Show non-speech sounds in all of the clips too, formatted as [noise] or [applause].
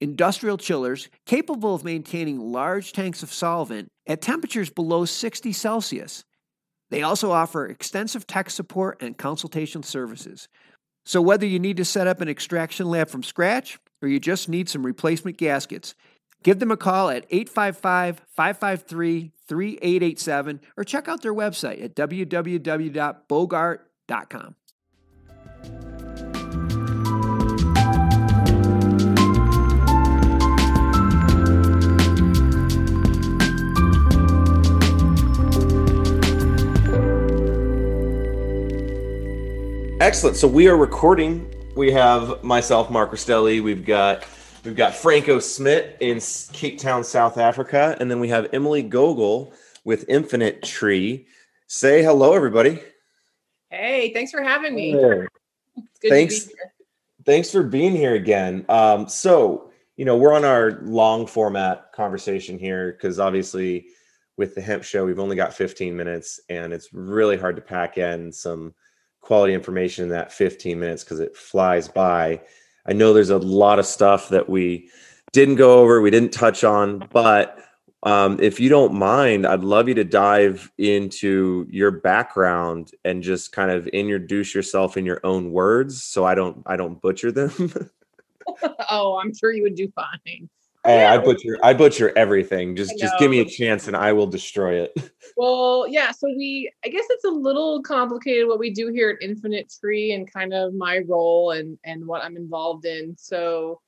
industrial chillers capable of maintaining large tanks of solvent at temperatures below 60 Celsius. They also offer extensive tech support and consultation services. So, whether you need to set up an extraction lab from scratch or you just need some replacement gaskets, give them a call at 855 553 3887 or check out their website at www.bogart.com. Excellent. So we are recording. We have myself, Mark Rostelli. We've got we've got Franco Smith in Cape Town, South Africa, and then we have Emily Gogol with Infinite Tree. Say hello, everybody. Hey, thanks for having me. Hey. Thanks. Thanks for being here again. Um, so you know we're on our long format conversation here because obviously with the hemp show we've only got 15 minutes and it's really hard to pack in some quality information in that 15 minutes because it flies by. I know there's a lot of stuff that we didn't go over, we didn't touch on, but um, if you don't mind, I'd love you to dive into your background and just kind of introduce yourself in your own words, so I don't I don't butcher them. [laughs] [laughs] oh, I'm sure you would do fine. Hey, I butcher I butcher everything. Just just give me a chance and I will destroy it. [laughs] Well, yeah, so we I guess it's a little complicated what we do here at Infinite Tree and kind of my role and and what I'm involved in. So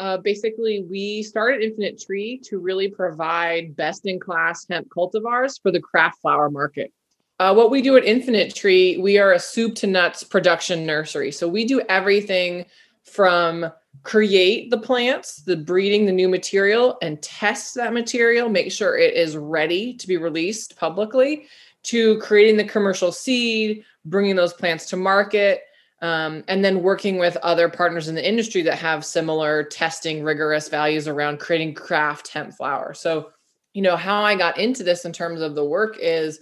uh, basically we started Infinite Tree to really provide best in class hemp cultivars for the craft flower market. Uh, what we do at Infinite Tree, we are a soup to nuts production nursery. So we do everything from create the plants, the breeding, the new material, and test that material, make sure it is ready to be released publicly, to creating the commercial seed, bringing those plants to market, um, and then working with other partners in the industry that have similar testing rigorous values around creating craft hemp flower. So, you know, how I got into this in terms of the work is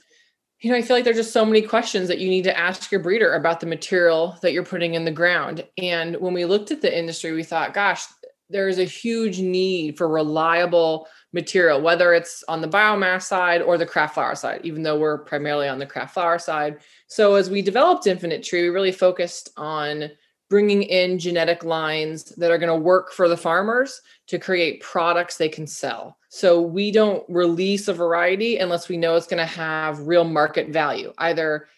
you know, I feel like there's just so many questions that you need to ask your breeder about the material that you're putting in the ground. And when we looked at the industry, we thought, gosh, there's a huge need for reliable material, whether it's on the biomass side or the craft flower side, even though we're primarily on the craft flower side. So as we developed Infinite Tree, we really focused on bringing in genetic lines that are going to work for the farmers to create products they can sell. So we don't release a variety unless we know it's going to have real market value. Either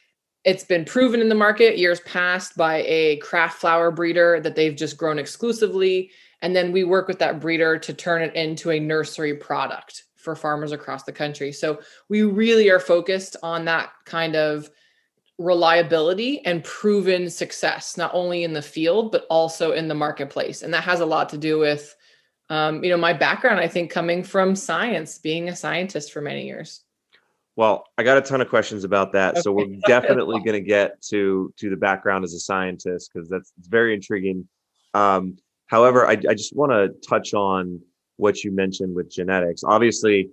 it's been proven in the market years past by a craft flower breeder that they've just grown exclusively. And then we work with that breeder to turn it into a nursery product for farmers across the country. So we really are focused on that kind of reliability and proven success, not only in the field, but also in the marketplace. And that has a lot to do with, um, you know, my background, I think, coming from science, being a scientist for many years. Well, I got a ton of questions about that, okay. so we're [laughs] definitely going to get to to the background as a scientist because that's very intriguing. Um, however, I, I just want to touch on what you mentioned with genetics. Obviously,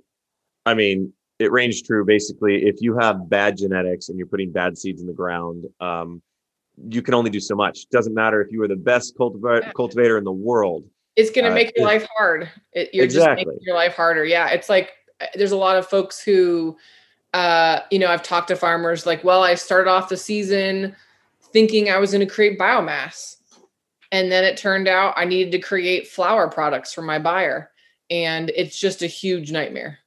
I mean, it ranged true. Basically if you have bad genetics and you're putting bad seeds in the ground um, you can only do so much. Doesn't matter if you are the best cultivator cultivator in the world. It's going to uh, make your life hard. It, you're exactly. just making your life harder. Yeah it's like uh, there's a lot of folks who uh, you know i've talked to farmers like well i started off the season thinking i was going to create biomass and then it turned out i needed to create flower products for my buyer and it's just a huge nightmare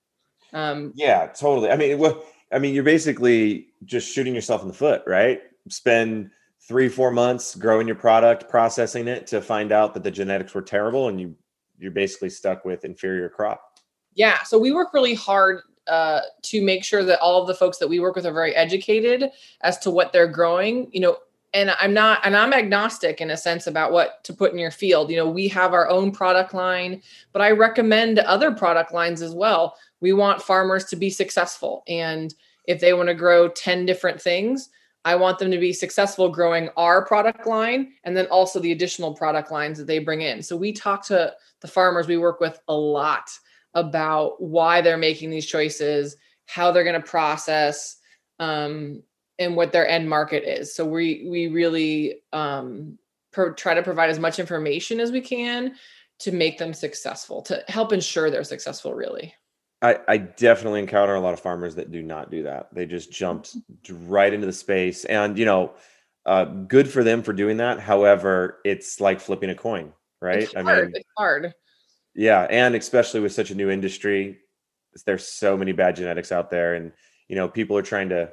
um, yeah, totally. I mean, well, I mean, you're basically just shooting yourself in the foot, right? Spend three, four months growing your product, processing it to find out that the genetics were terrible, and you you're basically stuck with inferior crop. Yeah. So we work really hard uh, to make sure that all of the folks that we work with are very educated as to what they're growing. You know, and I'm not, and I'm agnostic in a sense about what to put in your field. You know, we have our own product line, but I recommend other product lines as well. We want farmers to be successful. And if they want to grow 10 different things, I want them to be successful growing our product line and then also the additional product lines that they bring in. So we talk to the farmers we work with a lot about why they're making these choices, how they're going to process, um, and what their end market is. So we we really um, pro- try to provide as much information as we can to make them successful, to help ensure they're successful. Really. I, I definitely encounter a lot of farmers that do not do that. They just jumped right into the space, and you know, uh, good for them for doing that. However, it's like flipping a coin, right? It's hard. I mean, it's hard. Yeah, and especially with such a new industry, there's so many bad genetics out there, and you know, people are trying to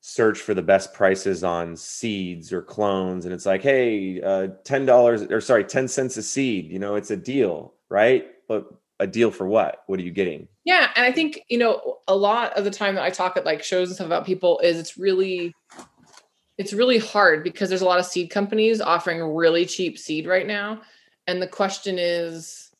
search for the best prices on seeds or clones and it's like hey uh, $10 or sorry 10 cents a seed you know it's a deal right but a deal for what what are you getting yeah and i think you know a lot of the time that i talk at like shows and stuff about people is it's really it's really hard because there's a lot of seed companies offering really cheap seed right now and the question is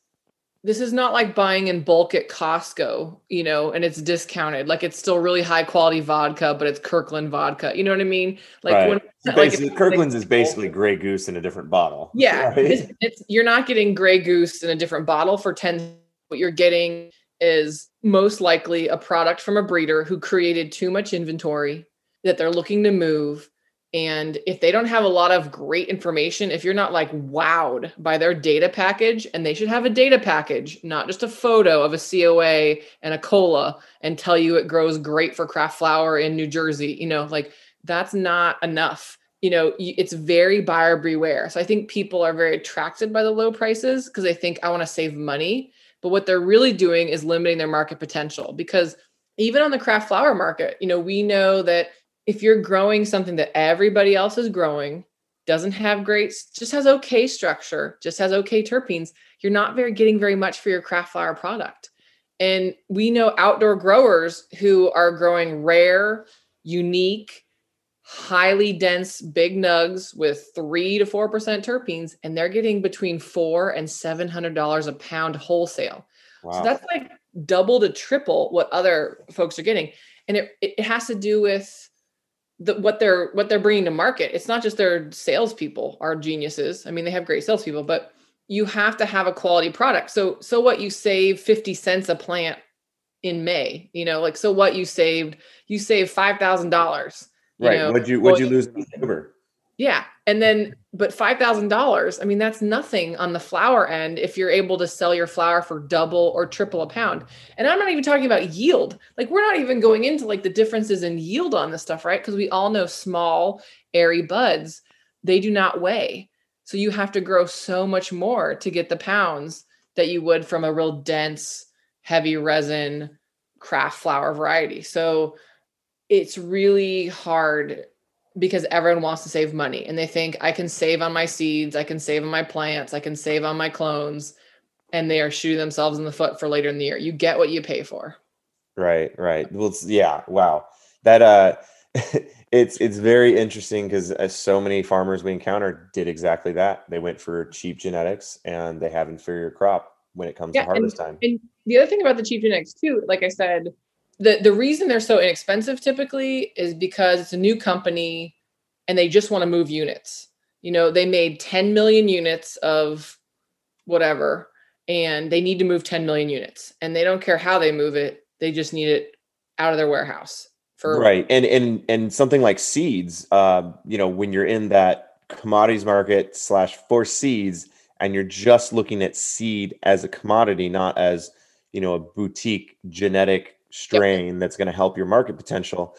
this is not like buying in bulk at Costco, you know, and it's discounted. Like it's still really high quality vodka, but it's Kirkland vodka. You know what I mean? Like right. when [laughs] like Kirkland's is basically Grey Goose in a different bottle. Yeah, [laughs] right? it's, it's, you're not getting Grey Goose in a different bottle for ten. What you're getting is most likely a product from a breeder who created too much inventory that they're looking to move and if they don't have a lot of great information, if you're not like wowed by their data package, and they should have a data package, not just a photo of a COA and a cola and tell you it grows great for craft flower in New Jersey, you know, like that's not enough. You know, it's very buyer beware. So I think people are very attracted by the low prices because they think I want to save money. But what they're really doing is limiting their market potential because even on the craft flower market, you know, we know that if you're growing something that everybody else is growing, doesn't have great, just has okay structure, just has okay terpenes, you're not very getting very much for your craft flower product. And we know outdoor growers who are growing rare, unique, highly dense big nugs with three to four percent terpenes, and they're getting between four and seven hundred dollars a pound wholesale. Wow. So that's like double to triple what other folks are getting, and it it has to do with the, what they're what they're bringing to market. It's not just their salespeople are geniuses. I mean, they have great salespeople, but you have to have a quality product. So so what you save 50 cents a plant in May, you know, like so what you saved, you saved five thousand dollars. Right. Know, would you would you lose October? Yeah. And then, but $5,000, I mean, that's nothing on the flower end if you're able to sell your flower for double or triple a pound. And I'm not even talking about yield. Like, we're not even going into like the differences in yield on this stuff, right? Because we all know small, airy buds, they do not weigh. So you have to grow so much more to get the pounds that you would from a real dense, heavy resin craft flower variety. So it's really hard because everyone wants to save money and they think I can save on my seeds, I can save on my plants, I can save on my clones, and they are shooting themselves in the foot for later in the year. You get what you pay for. Right, right. Well, yeah, wow. That uh [laughs] it's it's very interesting because as uh, so many farmers we encounter did exactly that. They went for cheap genetics and they have inferior crop when it comes yeah, to harvest and, time. And the other thing about the cheap genetics too, like I said, the the reason they're so inexpensive typically is because it's a new company and they just want to move units. You know, they made 10 million units of whatever and they need to move 10 million units and they don't care how they move it. They just need it out of their warehouse for Right. And and and something like seeds, uh, you know, when you're in that commodities market slash for seeds and you're just looking at seed as a commodity, not as, you know, a boutique genetic strain yep. that's going to help your market potential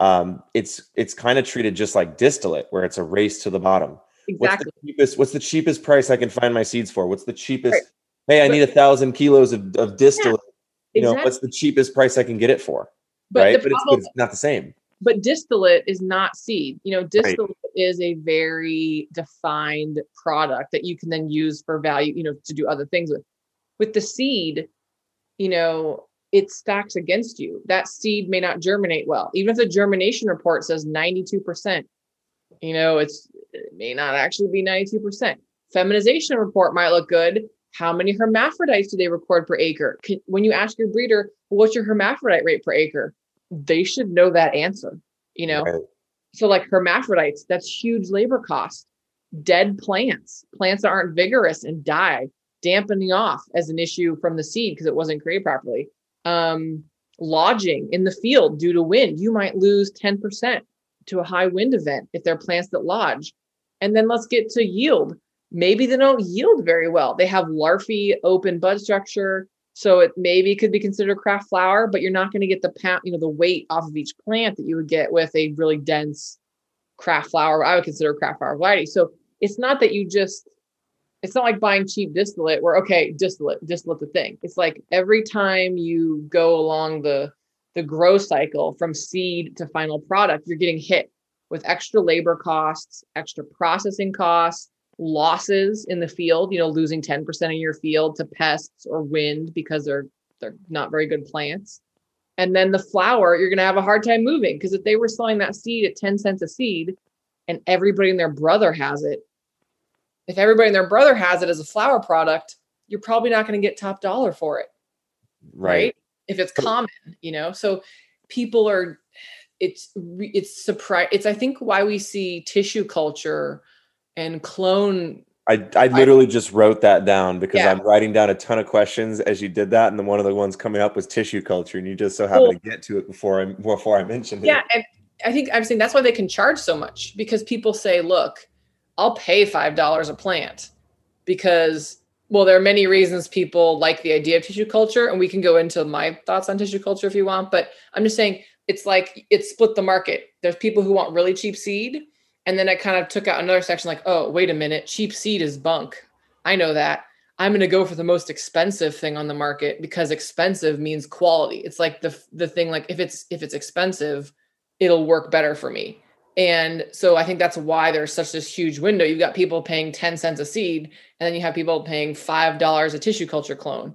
um, it's it's kind of treated just like distillate where it's a race to the bottom exactly. what's the cheapest what's the cheapest price i can find my seeds for what's the cheapest right. hey i need a thousand kilos of, of distillate yeah, you know exactly. what's the cheapest price i can get it for but right? But problem, it's, it's, not the same. But distillate is not seed. You know, distillate right. is a very defined product that you can then use for value, you know, to do other things with. With the seed, you know, it stacks against you. That seed may not germinate well. Even if the germination report says 92%, you know, it's it may not actually be 92%. Feminization report might look good. How many hermaphrodites do they record per acre? Can, when you ask your breeder, what's your hermaphrodite rate per acre? They should know that answer, you know? Right. So, like hermaphrodites, that's huge labor cost. Dead plants, plants that aren't vigorous and die, dampening off as an issue from the seed because it wasn't created properly. Um, lodging in the field due to wind, you might lose 10% to a high wind event if they're plants that lodge. And then let's get to yield. Maybe they don't yield very well. They have larvae open bud structure. So it maybe could be considered craft flower, but you're not going to get the pound, you know, the weight off of each plant that you would get with a really dense craft flower. I would consider craft flower variety. So it's not that you just, it's not like buying cheap distillate where, okay, distillate, distillate the thing. It's like every time you go along the the grow cycle from seed to final product, you're getting hit with extra labor costs, extra processing costs, losses in the field, you know, losing 10% of your field to pests or wind because they're they're not very good plants. And then the flower, you're going to have a hard time moving because if they were selling that seed at 10 cents a seed and everybody and their brother has it, if everybody and their brother has it as a flower product, you're probably not going to get top dollar for it. Right. right? If it's common, you know. So people are it's it's surprise it's I think why we see tissue culture and clone I, I literally I, just wrote that down because yeah. I'm writing down a ton of questions as you did that, and then one of the ones coming up was tissue culture, and you just so happened to get to it before I before I mentioned it. Yeah, and I think I'm saying that's why they can charge so much because people say, "Look, I'll pay five dollars a plant," because well, there are many reasons people like the idea of tissue culture, and we can go into my thoughts on tissue culture if you want. But I'm just saying it's like it's split the market. There's people who want really cheap seed and then I kind of took out another section like, oh, wait a minute, cheap seed is bunk. I know that. I'm going to go for the most expensive thing on the market because expensive means quality. It's like the the thing like if it's if it's expensive, it'll work better for me. And so I think that's why there's such this huge window. You've got people paying 10 cents a seed, and then you have people paying $5 a tissue culture clone.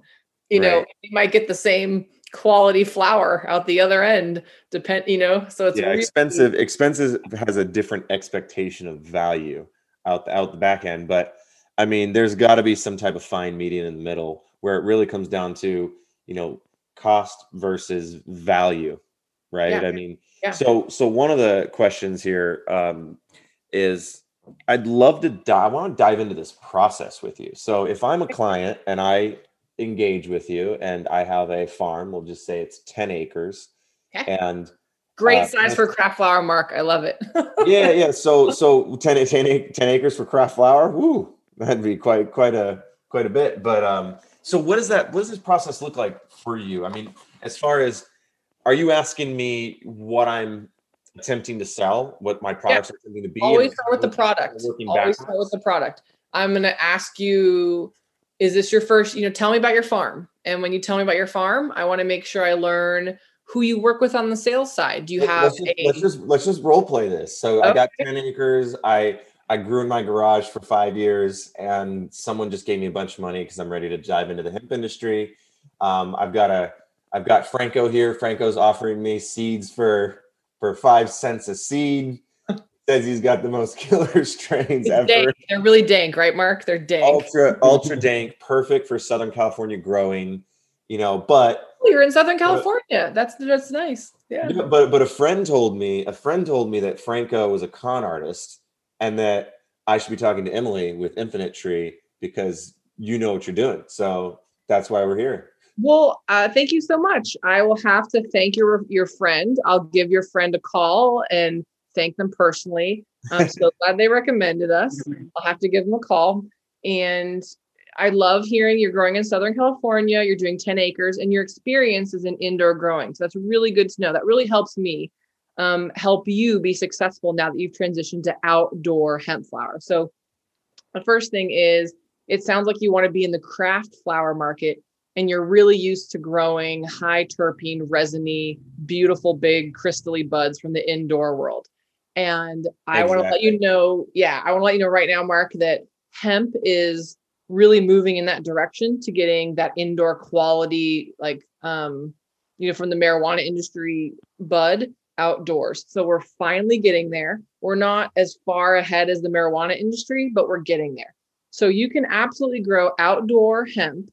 You right. know, you might get the same quality flower out the other end depend you know so it's yeah really- expensive expensive has a different expectation of value out the, out the back end but i mean there's got to be some type of fine median in the middle where it really comes down to you know cost versus value right yeah. i mean yeah. so so one of the questions here um, is i'd love to dive i want to dive into this process with you so if i'm a client and i engage with you and I have a farm, we'll just say it's 10 acres. Okay. And great uh, size for craft flower, Mark. I love it. [laughs] yeah, yeah. So so 10, 10, 10 acres for craft flower. Woo, that'd be quite quite a quite a bit. But um, so what does that what does this process look like for you? I mean, as far as are you asking me what I'm attempting to sell, what my products yeah. are attempting to be? Always start with the product. Always start with the product. I'm gonna ask you is this your first you know tell me about your farm and when you tell me about your farm i want to make sure i learn who you work with on the sales side do you have let's just, a let's just let's just role play this so okay. i got 10 acres i i grew in my garage for five years and someone just gave me a bunch of money because i'm ready to dive into the hemp industry um, i've got a i've got franco here franco's offering me seeds for for five cents a seed [laughs] says he's got the most [laughs] killer strains ever. Dank. They're really dank, right, Mark? They're dank. Ultra, ultra dank, perfect for Southern California growing. You know, but oh, you're in Southern California. But, that's that's nice. Yeah. yeah. But but a friend told me, a friend told me that Franco was a con artist, and that I should be talking to Emily with Infinite Tree because you know what you're doing. So that's why we're here. Well, uh, thank you so much. I will have to thank your your friend. I'll give your friend a call and thank them personally. I'm [laughs] so glad they recommended us. I'll have to give them a call. And I love hearing you're growing in Southern California, you're doing 10 acres, and your experience is in indoor growing. So that's really good to know. That really helps me um, help you be successful now that you've transitioned to outdoor hemp flower. So the first thing is it sounds like you want to be in the craft flower market. And you're really used to growing high terpene, resiny, beautiful, big, crystally buds from the indoor world. And I exactly. want to let you know, yeah, I want to let you know right now, Mark, that hemp is really moving in that direction to getting that indoor quality, like, um, you know, from the marijuana industry bud outdoors. So we're finally getting there. We're not as far ahead as the marijuana industry, but we're getting there. So you can absolutely grow outdoor hemp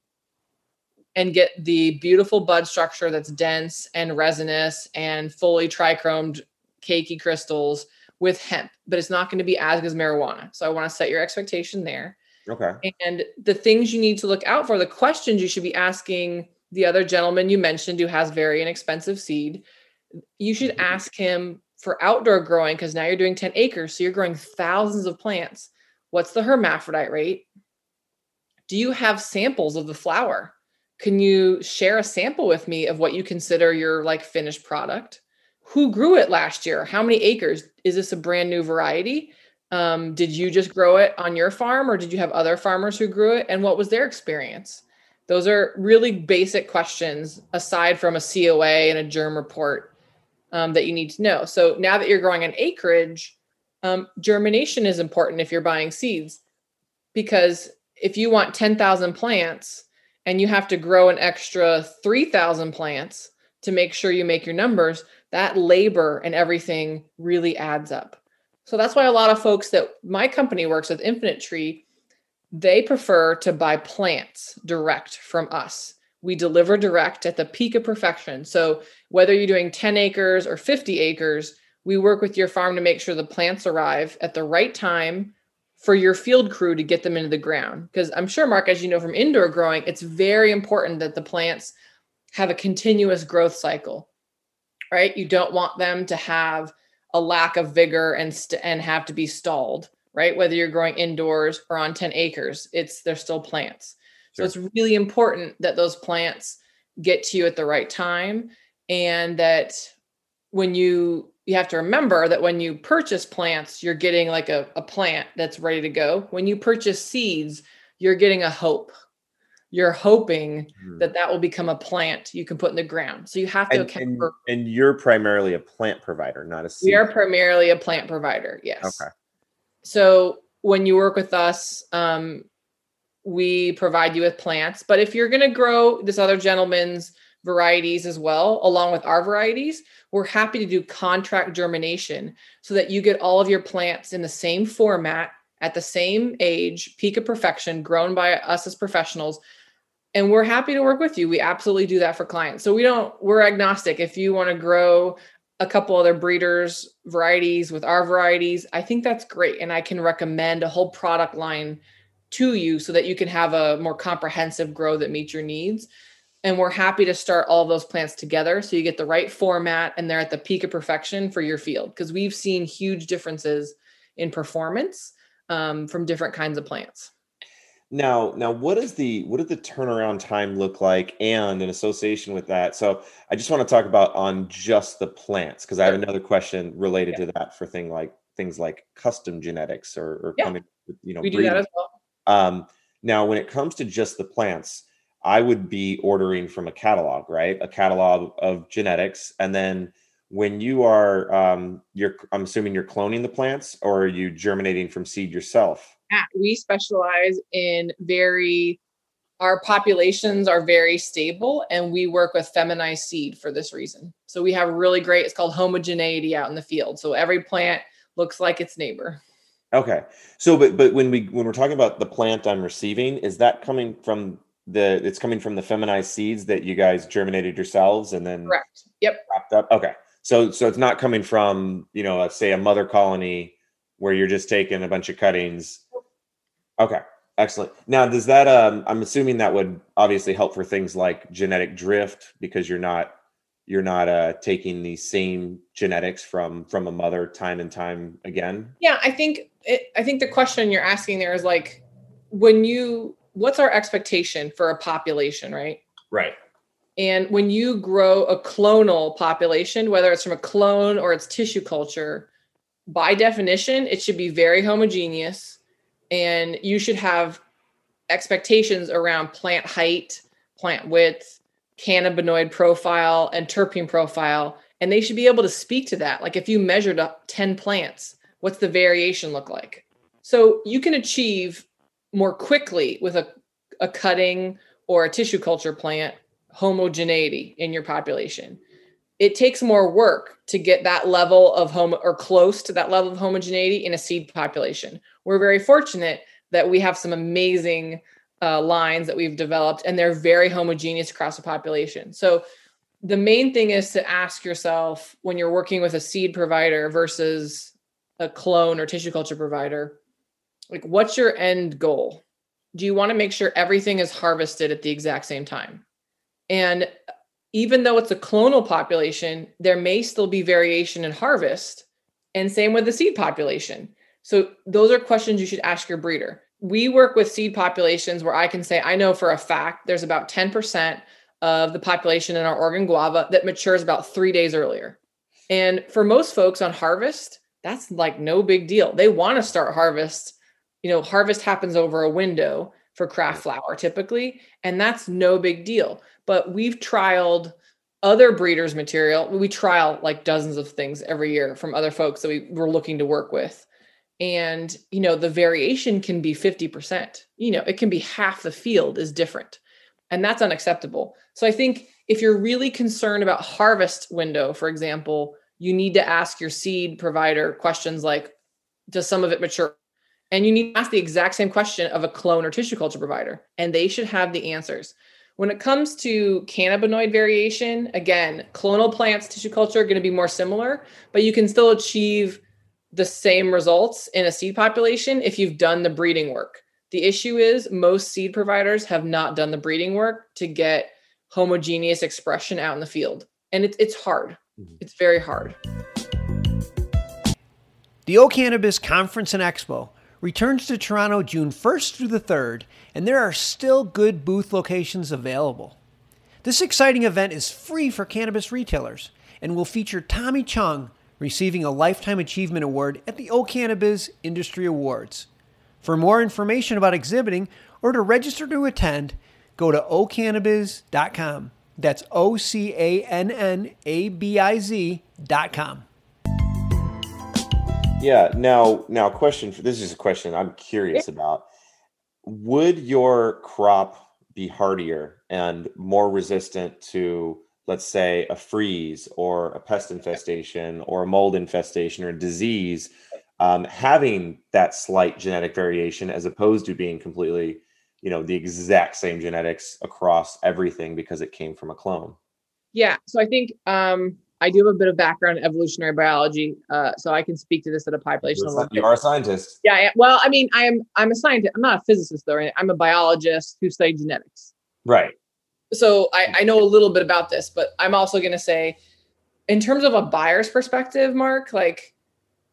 and get the beautiful bud structure that's dense and resinous and fully trichomed cakey crystals with hemp, but it's not going to be as good as marijuana. So I want to set your expectation there. Okay. And the things you need to look out for, the questions you should be asking the other gentleman you mentioned who has very inexpensive seed, you should mm-hmm. ask him for outdoor growing because now you're doing 10 acres. So you're growing thousands of plants. What's the hermaphrodite rate? Do you have samples of the flower? Can you share a sample with me of what you consider your like finished product? Who grew it last year? How many acres? Is this a brand new variety? Um, did you just grow it on your farm or did you have other farmers who grew it? And what was their experience? Those are really basic questions aside from a COA and a germ report um, that you need to know. So now that you're growing an acreage, um, germination is important if you're buying seeds because if you want 10,000 plants and you have to grow an extra 3,000 plants to make sure you make your numbers, that labor and everything really adds up. So that's why a lot of folks that my company works with, Infinite Tree, they prefer to buy plants direct from us. We deliver direct at the peak of perfection. So whether you're doing 10 acres or 50 acres, we work with your farm to make sure the plants arrive at the right time for your field crew to get them into the ground. Because I'm sure, Mark, as you know from indoor growing, it's very important that the plants have a continuous growth cycle, right? You don't want them to have a lack of vigor and st- and have to be stalled, right? Whether you're growing indoors or on 10 acres, it's they're still plants. Sure. So it's really important that those plants get to you at the right time and that when you you have to remember that when you purchase plants, you're getting like a, a plant that's ready to go. When you purchase seeds, you're getting a hope. You're hoping mm. that that will become a plant you can put in the ground. So you have to and, account and, for. And you're primarily a plant provider, not a seed. We are primarily a plant provider. Yes. Okay. So when you work with us, um, we provide you with plants. But if you're going to grow this other gentleman's varieties as well, along with our varieties, we're happy to do contract germination so that you get all of your plants in the same format at the same age, peak of perfection, grown by us as professionals. And we're happy to work with you. We absolutely do that for clients. So we don't, we're agnostic. If you want to grow a couple other breeders' varieties with our varieties, I think that's great. And I can recommend a whole product line to you so that you can have a more comprehensive grow that meets your needs and we're happy to start all those plants together so you get the right format and they're at the peak of perfection for your field because we've seen huge differences in performance um, from different kinds of plants now now what is the what does the turnaround time look like and in association with that so i just want to talk about on just the plants because i have another question related yeah. to that for thing like things like custom genetics or, or yeah. coming you know we breeding. do that as well um, now when it comes to just the plants I would be ordering from a catalog, right? A catalog of genetics, and then when you are, um, you're, I'm assuming you're cloning the plants, or are you germinating from seed yourself? Yeah, we specialize in very. Our populations are very stable, and we work with feminized seed for this reason. So we have really great. It's called homogeneity out in the field. So every plant looks like its neighbor. Okay. So, but but when we when we're talking about the plant I'm receiving, is that coming from the it's coming from the feminized seeds that you guys germinated yourselves and then correct. Yep. wrapped up? Okay. So so it's not coming from you know say a mother colony where you're just taking a bunch of cuttings? Okay. Excellent. Now does that um i'm assuming that would obviously help for things like genetic drift because you're not you're not uh taking the same genetics from from a mother time and time again? Yeah i think it, i think the question you're asking there is like when you what's our expectation for a population, right? Right. And when you grow a clonal population, whether it's from a clone or it's tissue culture, by definition, it should be very homogeneous and you should have expectations around plant height, plant width, cannabinoid profile, and terpene profile. And they should be able to speak to that. Like if you measured up 10 plants, what's the variation look like? So you can achieve more quickly with a, a cutting or a tissue culture plant homogeneity in your population. It takes more work to get that level of home or close to that level of homogeneity in a seed population. We're very fortunate that we have some amazing uh, lines that we've developed and they're very homogeneous across the population. So the main thing is to ask yourself when you're working with a seed provider versus a clone or tissue culture provider, like what's your end goal? Do you want to make sure everything is harvested at the exact same time? And uh, even though it's a clonal population, there may still be variation in harvest. And same with the seed population. So those are questions you should ask your breeder. We work with seed populations where I can say, I know for a fact there's about 10% of the population in our Oregon guava that matures about three days earlier. And for most folks on harvest, that's like no big deal. They want to start harvest. You know, harvest happens over a window for craft flower typically, and that's no big deal. But we've trialed other breeders' material. We trial like dozens of things every year from other folks that we were looking to work with. And, you know, the variation can be 50%. You know, it can be half the field is different. And that's unacceptable. So I think if you're really concerned about harvest window, for example, you need to ask your seed provider questions like does some of it mature and you need to ask the exact same question of a clone or tissue culture provider and they should have the answers when it comes to cannabinoid variation again clonal plants tissue culture are going to be more similar but you can still achieve the same results in a seed population if you've done the breeding work the issue is most seed providers have not done the breeding work to get homogeneous expression out in the field and it's it's hard Mm-hmm. It's very hard. The O'Cannabiz Conference and Expo returns to Toronto June 1st through the 3rd, and there are still good booth locations available. This exciting event is free for cannabis retailers and will feature Tommy Chong receiving a Lifetime Achievement Award at the O'Cannabiz Industry Awards. For more information about exhibiting or to register to attend, go to ocannabiz.com. That's O C A N N A B I Z dot com. Yeah. Now, now, question for this is a question I'm curious about. Would your crop be hardier and more resistant to, let's say, a freeze or a pest infestation or a mold infestation or disease, um, having that slight genetic variation as opposed to being completely you know the exact same genetics across everything because it came from a clone yeah so i think um i do have a bit of background in evolutionary biology uh so i can speak to this at a population level. you are a scientist. Yeah well i mean i am i'm a scientist i'm not a physicist though right? i'm a biologist who studied genetics. Right. So I, I know a little bit about this but i'm also going to say in terms of a buyer's perspective mark like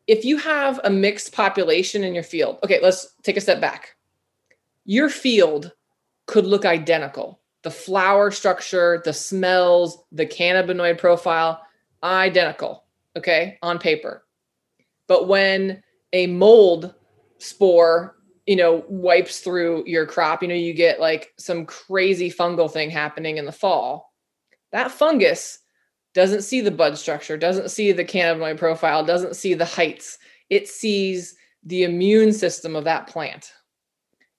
if you have a mixed population in your field okay let's take a step back. Your field could look identical. The flower structure, the smells, the cannabinoid profile, identical, okay, on paper. But when a mold spore, you know, wipes through your crop, you know, you get like some crazy fungal thing happening in the fall. That fungus doesn't see the bud structure, doesn't see the cannabinoid profile, doesn't see the heights. It sees the immune system of that plant.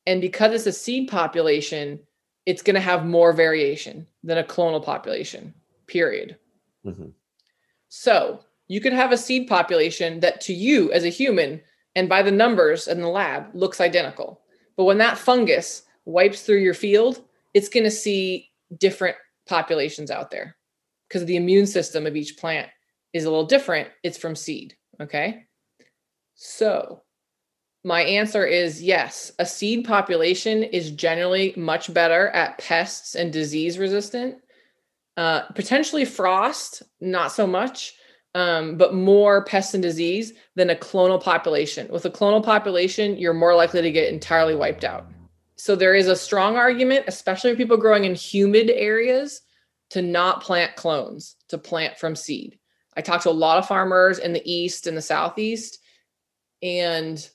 And because it's a seed population, it's going to have more variation than a clonal population, period. Mm-hmm. So you could have a seed population that to you as a human and by the numbers in the lab looks identical. But when that fungus wipes through your field, it's going to see different populations out there because the immune system of each plant is a little different. It's from seed. Okay. So my answer is yes. A seed population is generally much better at pests and disease resistant. Uh, potentially frost, not so much, um, but more pests and disease than a clonal population. With a clonal population, you're more likely to get entirely wiped out. So there is a strong argument, especially people growing in humid areas, to not plant clones, to plant from seed. I talked to a lot of farmers in the east and the southeast, and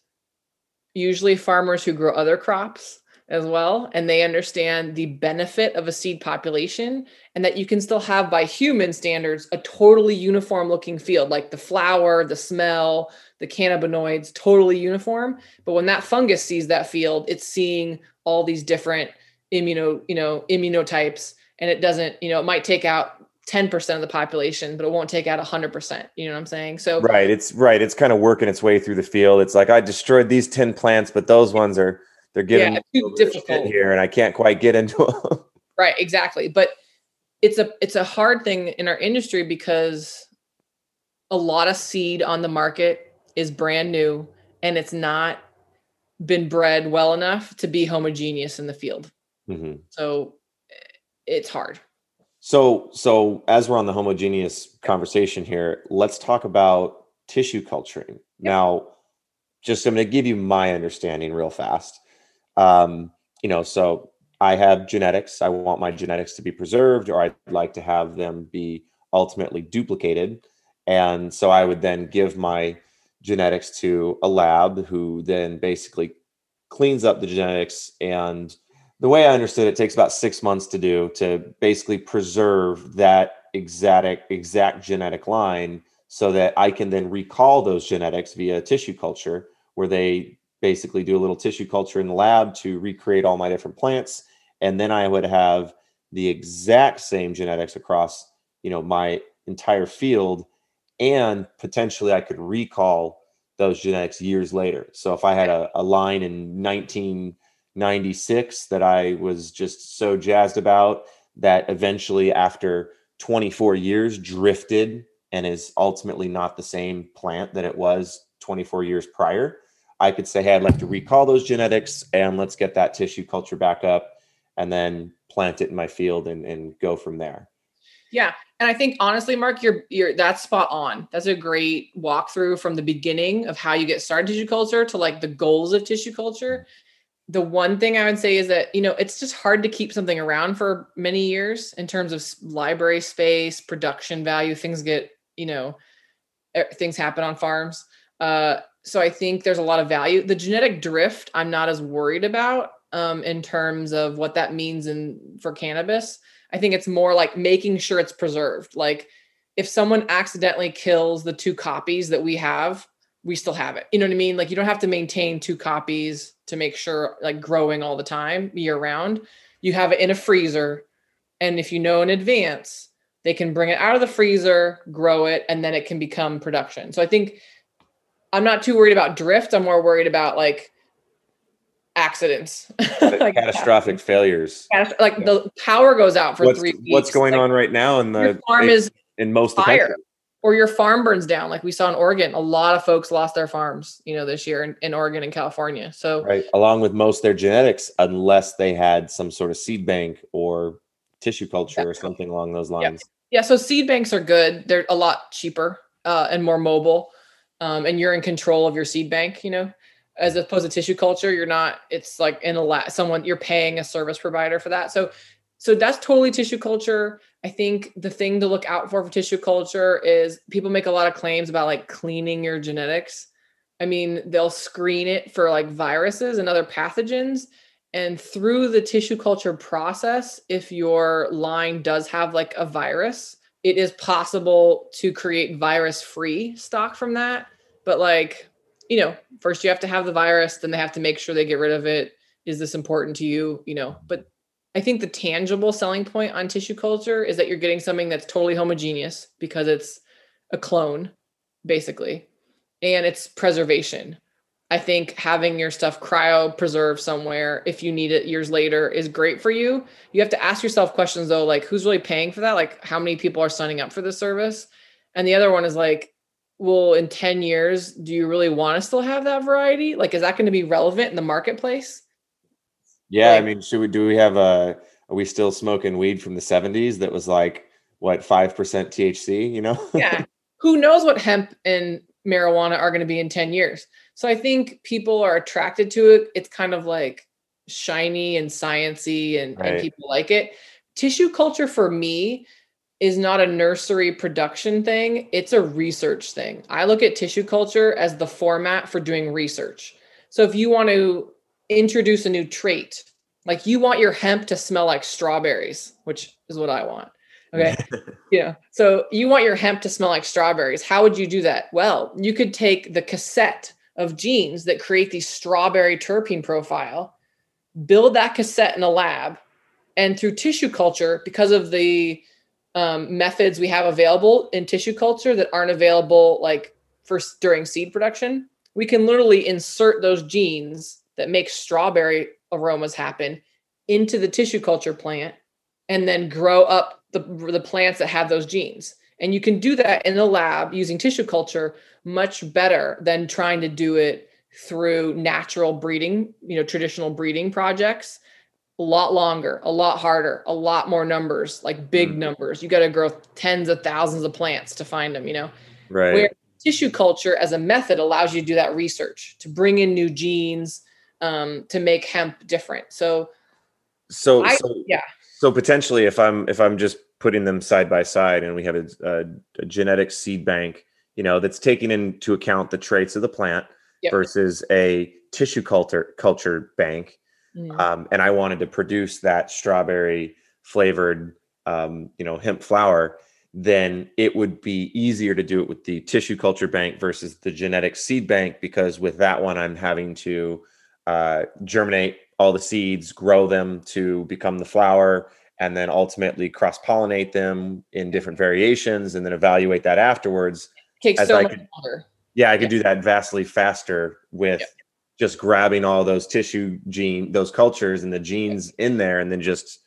usually farmers who grow other crops as well and they understand the benefit of a seed population and that you can still have by human standards a totally uniform looking field like the flower the smell the cannabinoids totally uniform. But when that fungus sees that field it's seeing all these different immuno you know immunotypes and it doesn't you know it might take out 10% of the population but it won't take out 100% you know what i'm saying? So right it's right it's kind of working its way through the field. It's like i destroyed these 10 plants but those ones are they're getting yeah, too difficult here and i can't quite get into [laughs] them right exactly but it's a it's a hard thing in our industry because a lot of seed on the market is brand new and it's not been bred well enough to be homogeneous in the field mm-hmm. so it's hard so, so as we're on the homogeneous conversation here, let's talk about tissue culturing. Yep. Now, just I'm going to give you my understanding real fast. Um, you know, so I have genetics. I want my genetics to be preserved, or I'd like to have them be ultimately duplicated. And so I would then give my genetics to a lab who then basically cleans up the genetics and the way I understood it, it takes about six months to do to basically preserve that exact exact genetic line so that I can then recall those genetics via tissue culture, where they basically do a little tissue culture in the lab to recreate all my different plants. And then I would have the exact same genetics across, you know, my entire field. And potentially I could recall those genetics years later. So if I had a, a line in 1996 that I was just so jazzed about that eventually, after 24 years, drifted and is ultimately not the same plant that it was 24 years prior. I could say, hey, I'd like to recall those genetics and let's get that tissue culture back up and then plant it in my field and, and go from there. Yeah. And I think honestly, Mark, you're you're that's spot on. That's a great walkthrough from the beginning of how you get started tissue culture to like the goals of tissue culture the one thing I would say is that, you know, it's just hard to keep something around for many years in terms of library space, production value. Things get, you know, things happen on farms. Uh, so I think there's a lot of value. The genetic drift, I'm not as worried about um, in terms of what that means in for cannabis. I think it's more like making sure it's preserved. Like if someone accidentally kills the two copies that we have, we still have it. You know what I mean? Like you don't have to maintain two copies to make sure like growing all the time year round. You have it in a freezer and if you know in advance, they can bring it out of the freezer, grow it and then it can become production. So I think I'm not too worried about drift. I'm more worried about like accidents, [laughs] like catastrophic failures. Like yeah. the power goes out for what's, three weeks. What's going like, on right now in the farm is in most fire. of the country? or your farm burns down like we saw in oregon a lot of folks lost their farms you know this year in, in oregon and california so right along with most their genetics unless they had some sort of seed bank or tissue culture or something along those lines yeah, yeah so seed banks are good they're a lot cheaper uh, and more mobile um, and you're in control of your seed bank you know as opposed to tissue culture you're not it's like in a lab someone you're paying a service provider for that so so that's totally tissue culture. I think the thing to look out for for tissue culture is people make a lot of claims about like cleaning your genetics. I mean, they'll screen it for like viruses and other pathogens. And through the tissue culture process, if your line does have like a virus, it is possible to create virus free stock from that. But like, you know, first you have to have the virus, then they have to make sure they get rid of it. Is this important to you? You know, but I think the tangible selling point on tissue culture is that you're getting something that's totally homogeneous because it's a clone, basically, and it's preservation. I think having your stuff cryo preserved somewhere if you need it years later is great for you. You have to ask yourself questions though, like who's really paying for that? Like how many people are signing up for this service? And the other one is like, well, in 10 years, do you really want to still have that variety? Like, is that going to be relevant in the marketplace? Yeah, like, I mean, should we do we have a are we still smoking weed from the 70s that was like what 5% THC, you know? [laughs] yeah. Who knows what hemp and marijuana are going to be in 10 years. So I think people are attracted to it. It's kind of like shiny and sciency and, right. and people like it. Tissue culture for me is not a nursery production thing, it's a research thing. I look at tissue culture as the format for doing research. So if you want to introduce a new trait Like you want your hemp to smell like strawberries, which is what I want. Okay. [laughs] yeah. So you want your hemp to smell like strawberries. How would you do that? Well, you could take the cassette of genes that create the strawberry terpene profile, build that cassette in a lab, and through tissue culture, because of the um, methods we have available in tissue culture that aren't available like for during seed production, we can literally insert those genes that make strawberry aromas happen into the tissue culture plant and then grow up the, the plants that have those genes. And you can do that in the lab using tissue culture much better than trying to do it through natural breeding, you know, traditional breeding projects. A lot longer, a lot harder, a lot more numbers, like big mm-hmm. numbers. You got to grow tens of thousands of plants to find them, you know. Right. Where tissue culture as a method allows you to do that research, to bring in new genes, um, to make hemp different. So, so, I, so yeah. So potentially, if I'm if I'm just putting them side by side, and we have a, a, a genetic seed bank, you know, that's taking into account the traits of the plant yep. versus a tissue culture culture bank, mm. um, and I wanted to produce that strawberry flavored, um, you know, hemp flower then it would be easier to do it with the tissue culture bank versus the genetic seed bank because with that one i'm having to uh, germinate all the seeds, grow them to become the flower, and then ultimately cross pollinate them in different variations, and then evaluate that afterwards. Takes so I much could. Yeah, I could do that vastly faster with yep. Just grabbing all those tissue gene, those cultures, and the genes yep. in there, and then just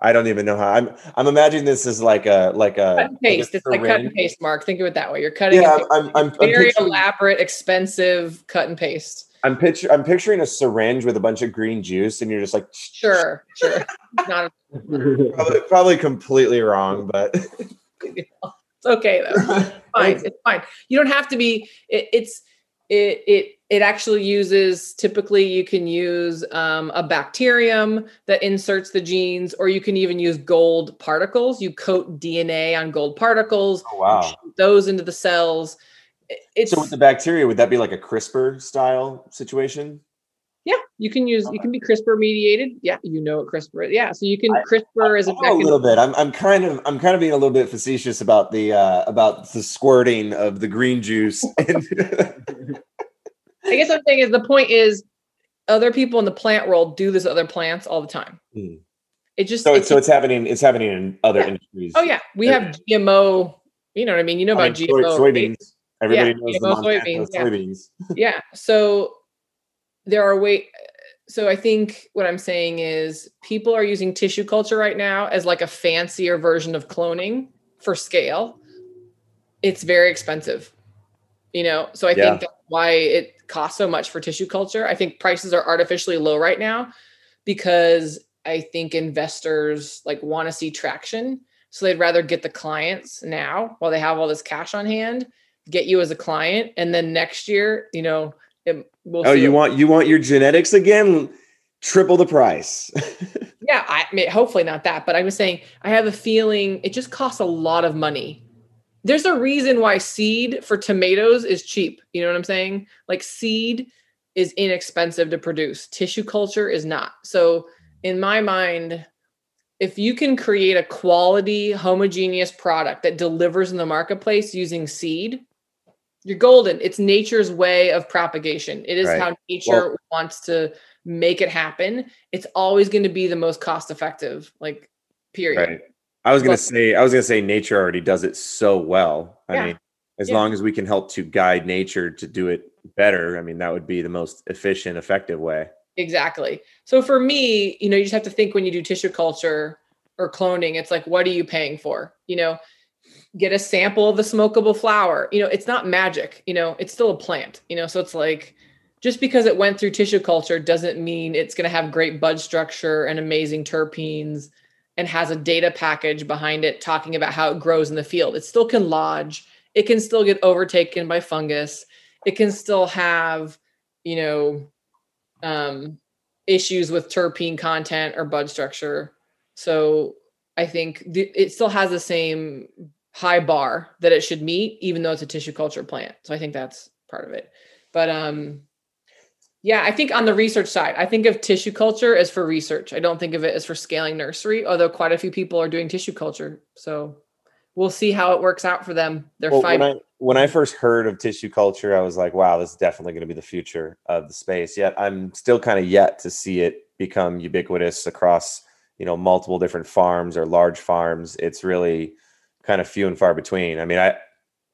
I don't even know how I'm. I'm imagining this as like a like a cut and paste. Like it's like cut and paste, Mark. Think of it that way. You're cutting. Yeah, I'm, I'm, I'm, very elaborate, expensive cut and paste. I'm picture I'm picturing a syringe with a bunch of green juice, and you're just like, [laughs] sure, sure, not [laughs] probably, probably completely wrong, but [laughs] it's okay though. It's fine, it's fine. You don't have to be. It, it's it it it actually uses typically you can use um, a bacterium that inserts the genes or you can even use gold particles you coat dna on gold particles oh, wow those into the cells it's so with the bacteria, would that be like a CRISPR style situation? Yeah, you can use you can be CRISPR mediated. Yeah, you know what CRISPR is. Yeah, so you can CRISPR as a, a little bit. I'm I'm kind of I'm kind of being a little bit facetious about the uh about the squirting of the green juice. [laughs] [laughs] I guess what I'm saying is the point is other people in the plant world do this other plants all the time. Hmm. It just so it's, so it's happening. It's happening in other yeah. industries. Oh yeah, we have GMO. You know what I mean? You know about I mean, GMO soybeans. Everybody yeah, knows the soybeans. Yeah. soybeans. [laughs] yeah. So there are way. So I think what I'm saying is people are using tissue culture right now as like a fancier version of cloning for scale. It's very expensive, you know. So I yeah. think that's why it costs so much for tissue culture. I think prices are artificially low right now because I think investors like want to see traction. So they'd rather get the clients now while they have all this cash on hand get you as a client and then next year you know it, we'll oh you want you want your genetics again triple the price [laughs] yeah i mean hopefully not that but i was saying i have a feeling it just costs a lot of money there's a reason why seed for tomatoes is cheap you know what i'm saying like seed is inexpensive to produce tissue culture is not so in my mind if you can create a quality homogeneous product that delivers in the marketplace using seed you're golden. It's nature's way of propagation. It is right. how nature well, wants to make it happen. It's always going to be the most cost effective, like period. Right. I was going to say, I was going to say nature already does it so well. I yeah. mean, as yeah. long as we can help to guide nature to do it better, I mean, that would be the most efficient, effective way. Exactly. So for me, you know, you just have to think when you do tissue culture or cloning, it's like, what are you paying for? You know, get a sample of the smokable flower. You know, it's not magic, you know, it's still a plant, you know, so it's like just because it went through tissue culture doesn't mean it's going to have great bud structure and amazing terpenes and has a data package behind it talking about how it grows in the field. It still can lodge, it can still get overtaken by fungus, it can still have, you know, um, issues with terpene content or bud structure. So I think th- it still has the same high bar that it should meet, even though it's a tissue culture plant. So I think that's part of it. But um, Yeah, I think on the research side, I think of tissue culture as for research. I don't think of it as for scaling nursery, although quite a few people are doing tissue culture. So we'll see how it works out for them. They're well, When I, when I first heard of tissue culture, I was like, wow, this is definitely going to be the future of the space. Yet I'm still kind of yet to see it become ubiquitous across, you know, multiple different farms or large farms. It's really kind of few and far between. I mean, I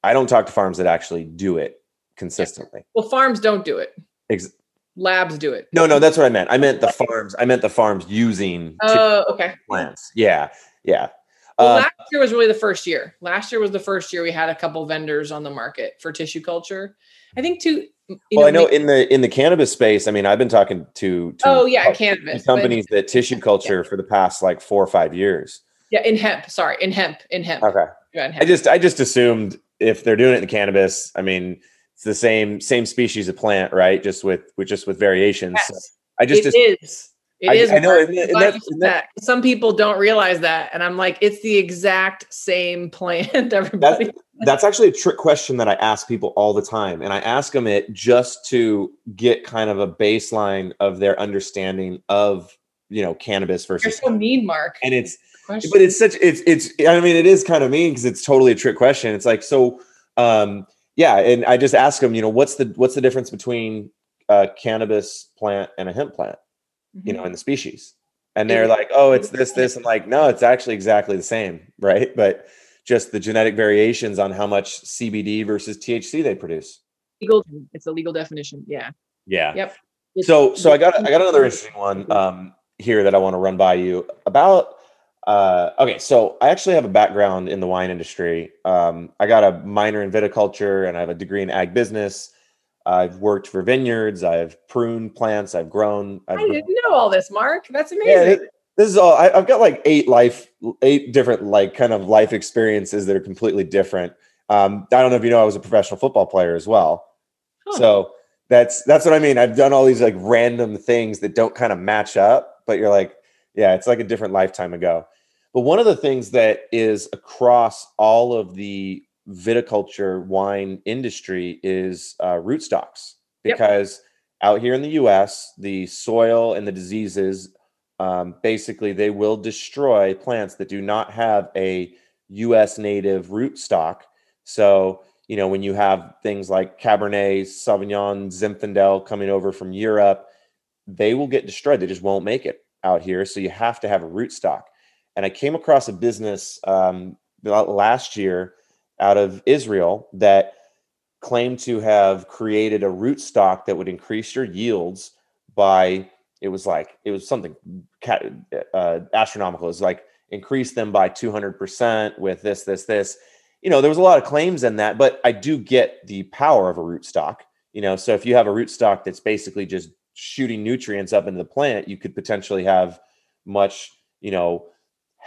I don't talk to farms that actually do it consistently. Well, farms don't do it. Ex- labs do it. No, no, that's what I meant. I meant the farms. I meant the farms using oh, okay. plants. Yeah, yeah. Well, uh, last year was really the first year. Last year was the first year we had a couple vendors on the market for tissue culture. I think too. well, know, I know in the in the cannabis space. I mean, I've been talking to, to oh yeah, cannabis companies but, that tissue [laughs] culture yeah. for the past like four or five years. Yeah, in hemp. Sorry, in hemp. In hemp. Okay. hemp. I just I just assumed if they're doing it in cannabis, I mean, it's the same same species of plant, right? Just with with just with variations. Yes, so I just it is. It I, is. I know. And, and that, that, Some people don't realize that, and I'm like, it's the exact same plant. [laughs] Everybody. That's, that's actually a trick question that I ask people all the time, and I ask them it just to get kind of a baseline of their understanding of you know cannabis versus. You're so mean, Mark. And it's, question. but it's such it's it's. I mean, it is kind of mean because it's totally a trick question. It's like so. um yeah, and I just ask them, you know, what's the what's the difference between a cannabis plant and a hemp plant, mm-hmm. you know, mm-hmm. in the species? And they're like, oh, it's this, this. I'm like, no, it's actually exactly the same, right? But just the genetic variations on how much CBD versus THC they produce. Legal, it's a legal definition. Yeah. Yeah. Yep. so, so I got I got another interesting one um, here that I want to run by you about uh, okay, so I actually have a background in the wine industry. Um, I got a minor in viticulture and I have a degree in ag business. I've worked for vineyards. I've pruned plants. I've grown. I've I didn't know all this, Mark. That's amazing. Yeah, this is all. I, have got like eight life, eight different like kind of life experiences that are completely different. Um, I don't know if you know, I was a professional football player as well. Huh. So that's that's what I mean. I've done all these like random things that don't kind of match up, but you're like, yeah, it's like a different lifetime ago. But one of the things that is across all of the viticulture wine industry is uh, rootstocks because yep. out here in the US, the soil and the diseases um, basically they will destroy plants that do not have a US native rootstock. So, you know, when you have things like Cabernet, Sauvignon, Zinfandel coming over from Europe, they will get destroyed. They just won't make it out here. So you have to have a rootstock and I came across a business um, last year out of Israel that claimed to have created a root stock that would increase your yields by it was like it was something uh, astronomical. It's like increase them by 200% with this, this, this. You know, there was a lot of claims in that, but I do get the power of a root stock. You know, so if you have a root stock that's basically just shooting nutrients up into the plant, you could potentially have much, you know,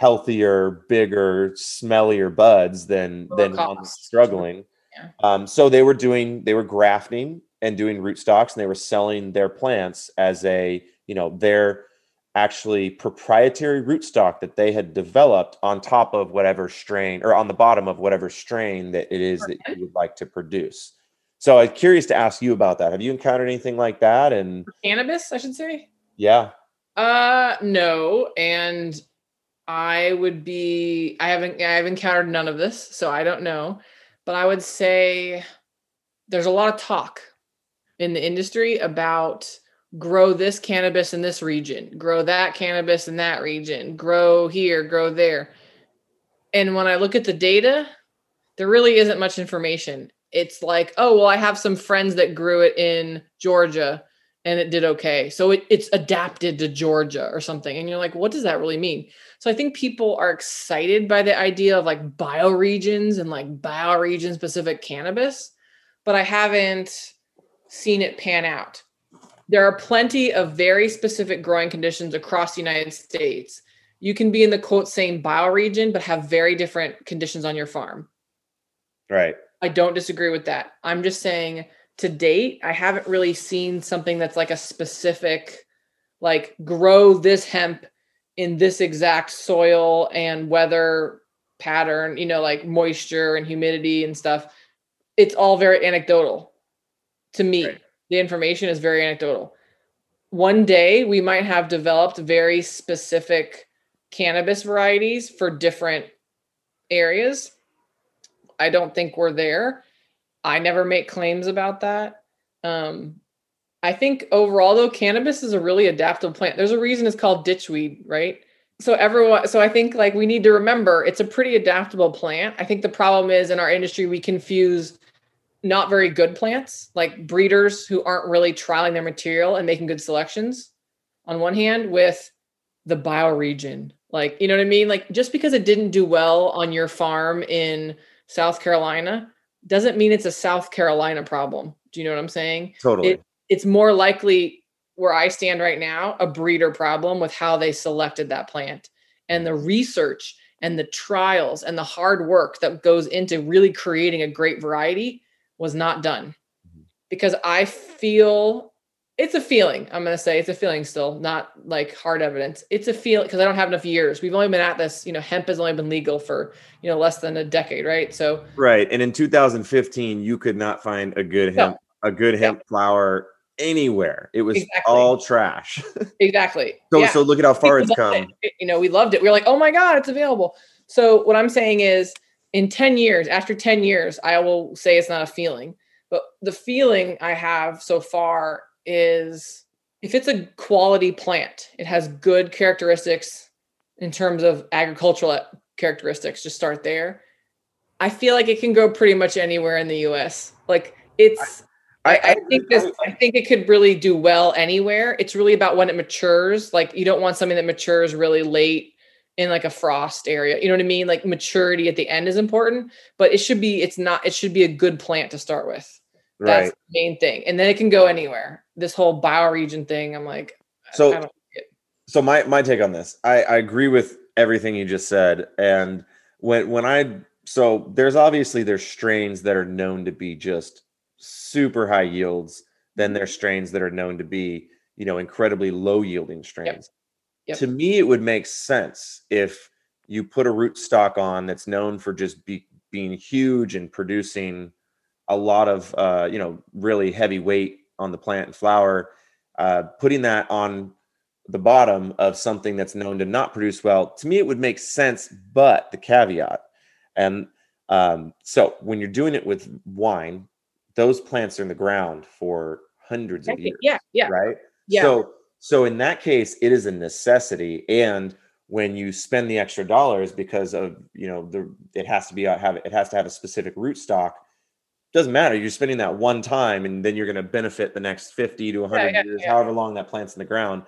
healthier, bigger, smellier buds than than ones struggling. Yeah. Um, so they were doing they were grafting and doing rootstocks, and they were selling their plants as a you know their actually proprietary rootstock that they had developed on top of whatever strain or on the bottom of whatever strain that it is okay. that you would like to produce. So I'm curious to ask you about that. Have you encountered anything like that? And cannabis, I should say. Yeah. Uh, no, and I would be I haven't I've encountered none of this, so I don't know. But I would say there's a lot of talk in the industry about grow this cannabis in this region, grow that cannabis in that region, grow here, grow there. And when I look at the data, there really isn't much information. It's like, oh, well, I have some friends that grew it in Georgia and it did okay. So it, it's adapted to Georgia or something. And you're like, what does that really mean? So I think people are excited by the idea of like bioregions and like bioregion specific cannabis, but I haven't seen it pan out. There are plenty of very specific growing conditions across the United States. You can be in the quote same bioregion, but have very different conditions on your farm. Right. I don't disagree with that. I'm just saying to date, I haven't really seen something that's like a specific, like grow this hemp in this exact soil and weather pattern, you know, like moisture and humidity and stuff. It's all very anecdotal to me. Right. the information is very anecdotal. One day we might have developed very specific cannabis varieties for different areas. I don't think we're there. I never make claims about that. Um, I think overall, though, cannabis is a really adaptable plant. There's a reason it's called ditchweed, right? So everyone, so I think like we need to remember it's a pretty adaptable plant. I think the problem is in our industry we confuse not very good plants, like breeders who aren't really trialing their material and making good selections on one hand with the bioregion. Like, you know what I mean? Like just because it didn't do well on your farm in South Carolina doesn't mean it's a South Carolina problem. Do you know what I'm saying? Totally. It, it's more likely where I stand right now, a breeder problem with how they selected that plant and the research and the trials and the hard work that goes into really creating a great variety was not done. Mm-hmm. Because I feel it's a feeling. I'm going to say it's a feeling still, not like hard evidence. It's a feeling because I don't have enough years. We've only been at this, you know, hemp has only been legal for, you know, less than a decade, right? So Right. And in 2015, you could not find a good hemp no. a good hemp yeah. flower anywhere. It was exactly. all trash. [laughs] exactly. So yeah. so look at how far it's come. It. You know, we loved it. We are like, "Oh my god, it's available." So what I'm saying is in 10 years, after 10 years, I will say it's not a feeling. But the feeling I have so far is if it's a quality plant, it has good characteristics in terms of agricultural characteristics, just start there. I feel like it can go pretty much anywhere in the US. Like it's I, I, I, think this. I think it could really do well anywhere. It's really about when it matures. Like you don't want something that matures really late in like a frost area. You know what I mean? Like maturity at the end is important, but it should be. It's not. It should be a good plant to start with. That's right. the main thing, and then it can go anywhere. This whole bioregion thing. I'm like, so. So my my take on this, I, I agree with everything you just said, and when when I so there's obviously there's strains that are known to be just super high yields Then there's strains that are known to be, you know, incredibly low yielding strains. Yep. Yep. To me, it would make sense if you put a root stock on that's known for just be, being huge and producing a lot of, uh, you know, really heavy weight on the plant and flower, uh, putting that on the bottom of something that's known to not produce well, to me, it would make sense. But the caveat, and um, so when you're doing it with wine, those plants are in the ground for hundreds of years. Yeah, yeah. Right? Yeah. So so in that case, it is a necessity. And when you spend the extra dollars because of you know the it has to be uh, have it has to have a specific root stock doesn't matter you're spending that one time and then you're going to benefit the next 50 to 100 yeah, yeah, years yeah. however long that plant's in the ground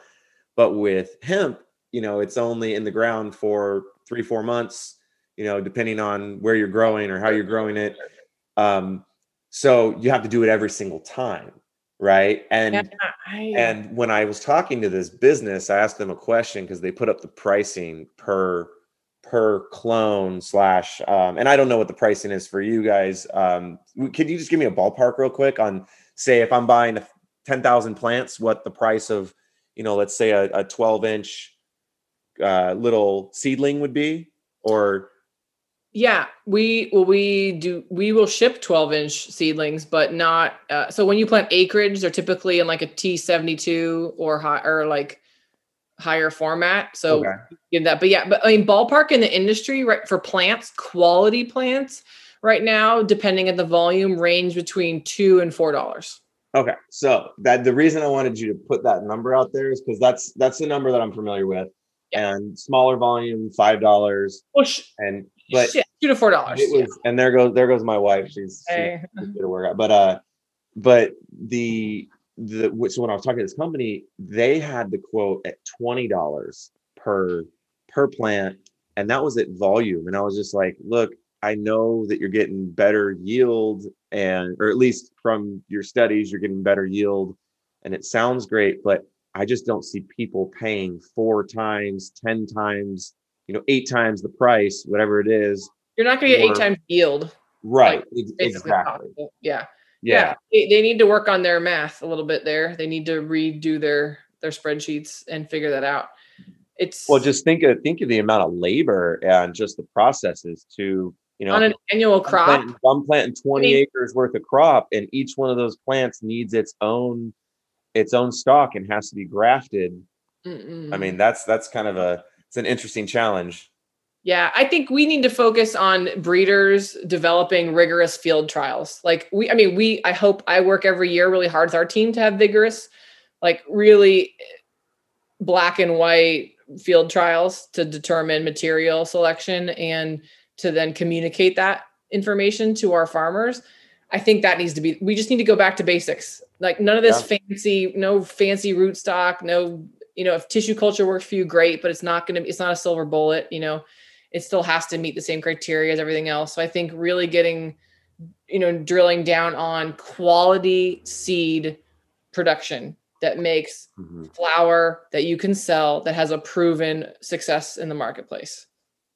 but with hemp you know it's only in the ground for three four months you know depending on where you're growing or how you're growing it um, so you have to do it every single time, right? And I, and when I was talking to this business, I asked them a question because they put up the pricing per per clone slash um, and I don't know what the pricing is for you guys. Um, could you just give me a ballpark real quick on say if I'm buying 10,000 plants, what the price of, you know, let's say a, a 12 inch uh, little seedling would be or yeah, we well we do we will ship 12 inch seedlings, but not uh, so when you plant acreage, they're typically in like a T72 or high or like higher format. So okay. give that, but yeah, but I mean ballpark in the industry right for plants, quality plants right now, depending on the volume, range between two and four dollars. Okay, so that the reason I wanted you to put that number out there is because that's that's the number that I'm familiar with. Yeah. And smaller volume, five dollars. Well, And but Shit, two to four dollars. Yeah. And there goes there goes my wife. She's, hey. she's good to work out. But uh, but the the so when I was talking to this company, they had the quote at twenty dollars per per plant, and that was at volume. And I was just like, look, I know that you're getting better yield, and or at least from your studies, you're getting better yield, and it sounds great, but I just don't see people paying four times, ten times you know, eight times the price, whatever it is. You're not going to get eight times yield. Right. Like, exactly. Yeah. Yeah. yeah. They, they need to work on their math a little bit there. They need to redo their their spreadsheets and figure that out. It's well, just think of think of the amount of labor and just the processes to you know on an annual crop. I'm planting, I'm planting 20 I mean, acres worth of crop, and each one of those plants needs its own its own stock and has to be grafted. Mm-mm. I mean, that's that's kind of a it's an interesting challenge. Yeah, I think we need to focus on breeders developing rigorous field trials. Like we, I mean, we, I hope I work every year really hard with our team to have vigorous, like really eh, black and white field trials to determine material selection and to then communicate that information to our farmers. I think that needs to be, we just need to go back to basics. Like none of this yeah. fancy, no fancy rootstock, no, you know, if tissue culture works for you, great, but it's not going to, it's not a silver bullet, you know it still has to meet the same criteria as everything else. So I think really getting, you know, drilling down on quality seed production that makes mm-hmm. flower that you can sell that has a proven success in the marketplace.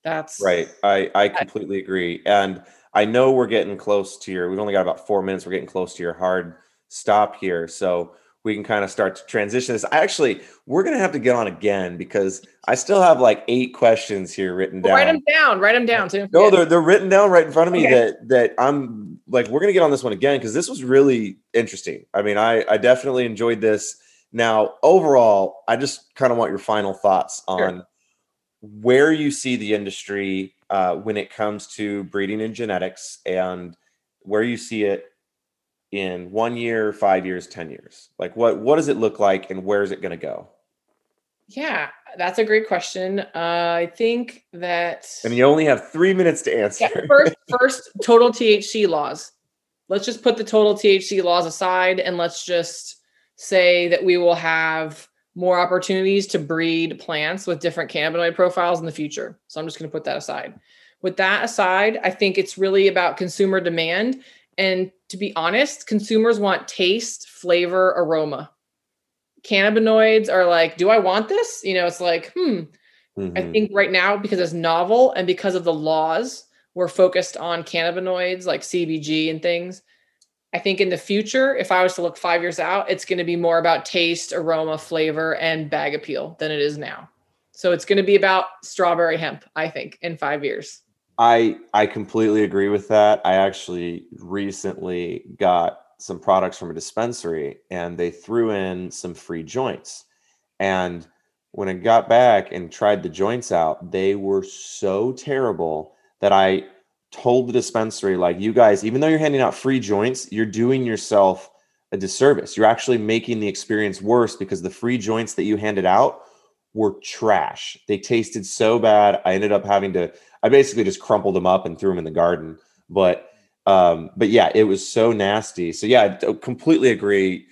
That's right. I, I completely agree. And I know we're getting close to your, we've only got about four minutes. We're getting close to your hard stop here. So we can kind of start to transition this. I actually, we're going to have to get on again because I still have like eight questions here written down. Write them down. Write them down. So no, they're, they're written down right in front of me okay. that, that I'm like, we're going to get on this one again because this was really interesting. I mean, I, I definitely enjoyed this. Now, overall, I just kind of want your final thoughts on sure. where you see the industry uh, when it comes to breeding and genetics and where you see it in one year, five years, 10 years? Like what, what does it look like and where is it going to go? Yeah, that's a great question. Uh, I think that. And you only have three minutes to answer. Yeah, first, [laughs] first, total THC laws. Let's just put the total THC laws aside and let's just say that we will have more opportunities to breed plants with different cannabinoid profiles in the future. So I'm just going to put that aside. With that aside, I think it's really about consumer demand and to be honest, consumers want taste, flavor, aroma. Cannabinoids are like, do I want this? You know, it's like, hmm. Mm-hmm. I think right now, because it's novel and because of the laws, we're focused on cannabinoids like CBG and things. I think in the future, if I was to look five years out, it's going to be more about taste, aroma, flavor, and bag appeal than it is now. So it's going to be about strawberry hemp, I think, in five years. I I completely agree with that. I actually recently got some products from a dispensary and they threw in some free joints. And when I got back and tried the joints out, they were so terrible that I told the dispensary like you guys even though you're handing out free joints, you're doing yourself a disservice. You're actually making the experience worse because the free joints that you handed out were trash. They tasted so bad. I ended up having to I basically just crumpled them up and threw them in the garden. But um, but yeah, it was so nasty. So yeah, I completely agree.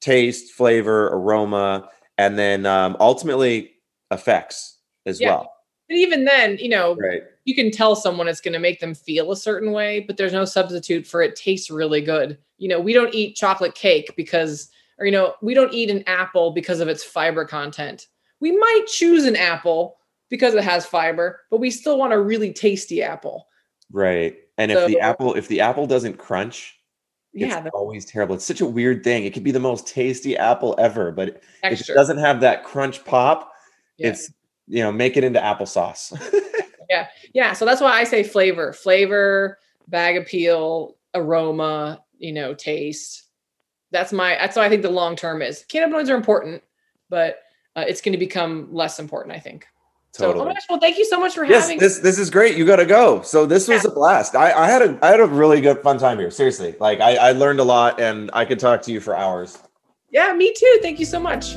Taste, flavor, aroma, and then um, ultimately effects as yeah. well. But even then, you know, right. you can tell someone it's going to make them feel a certain way, but there's no substitute for it tastes really good. You know, we don't eat chocolate cake because, or, you know, we don't eat an apple because of its fiber content. We might choose an apple because it has fiber, but we still want a really tasty apple. Right. And so, if the apple if the apple doesn't crunch, yeah, it's always terrible. It's such a weird thing. It could be the most tasty apple ever, but if it doesn't have that crunch pop, yeah. it's you know, make it into applesauce. [laughs] yeah. Yeah. So that's why I say flavor, flavor, bag appeal, aroma, you know, taste. That's my that's why I think the long term is. Cannabinoids are important, but uh, it's going to become less important, I think. Totally. So, oh gosh, well, thank you so much for yes, having. This this is great. You got to go. So this was a blast. I, I had a I had a really good fun time here. Seriously, like I, I learned a lot, and I could talk to you for hours. Yeah, me too. Thank you so much.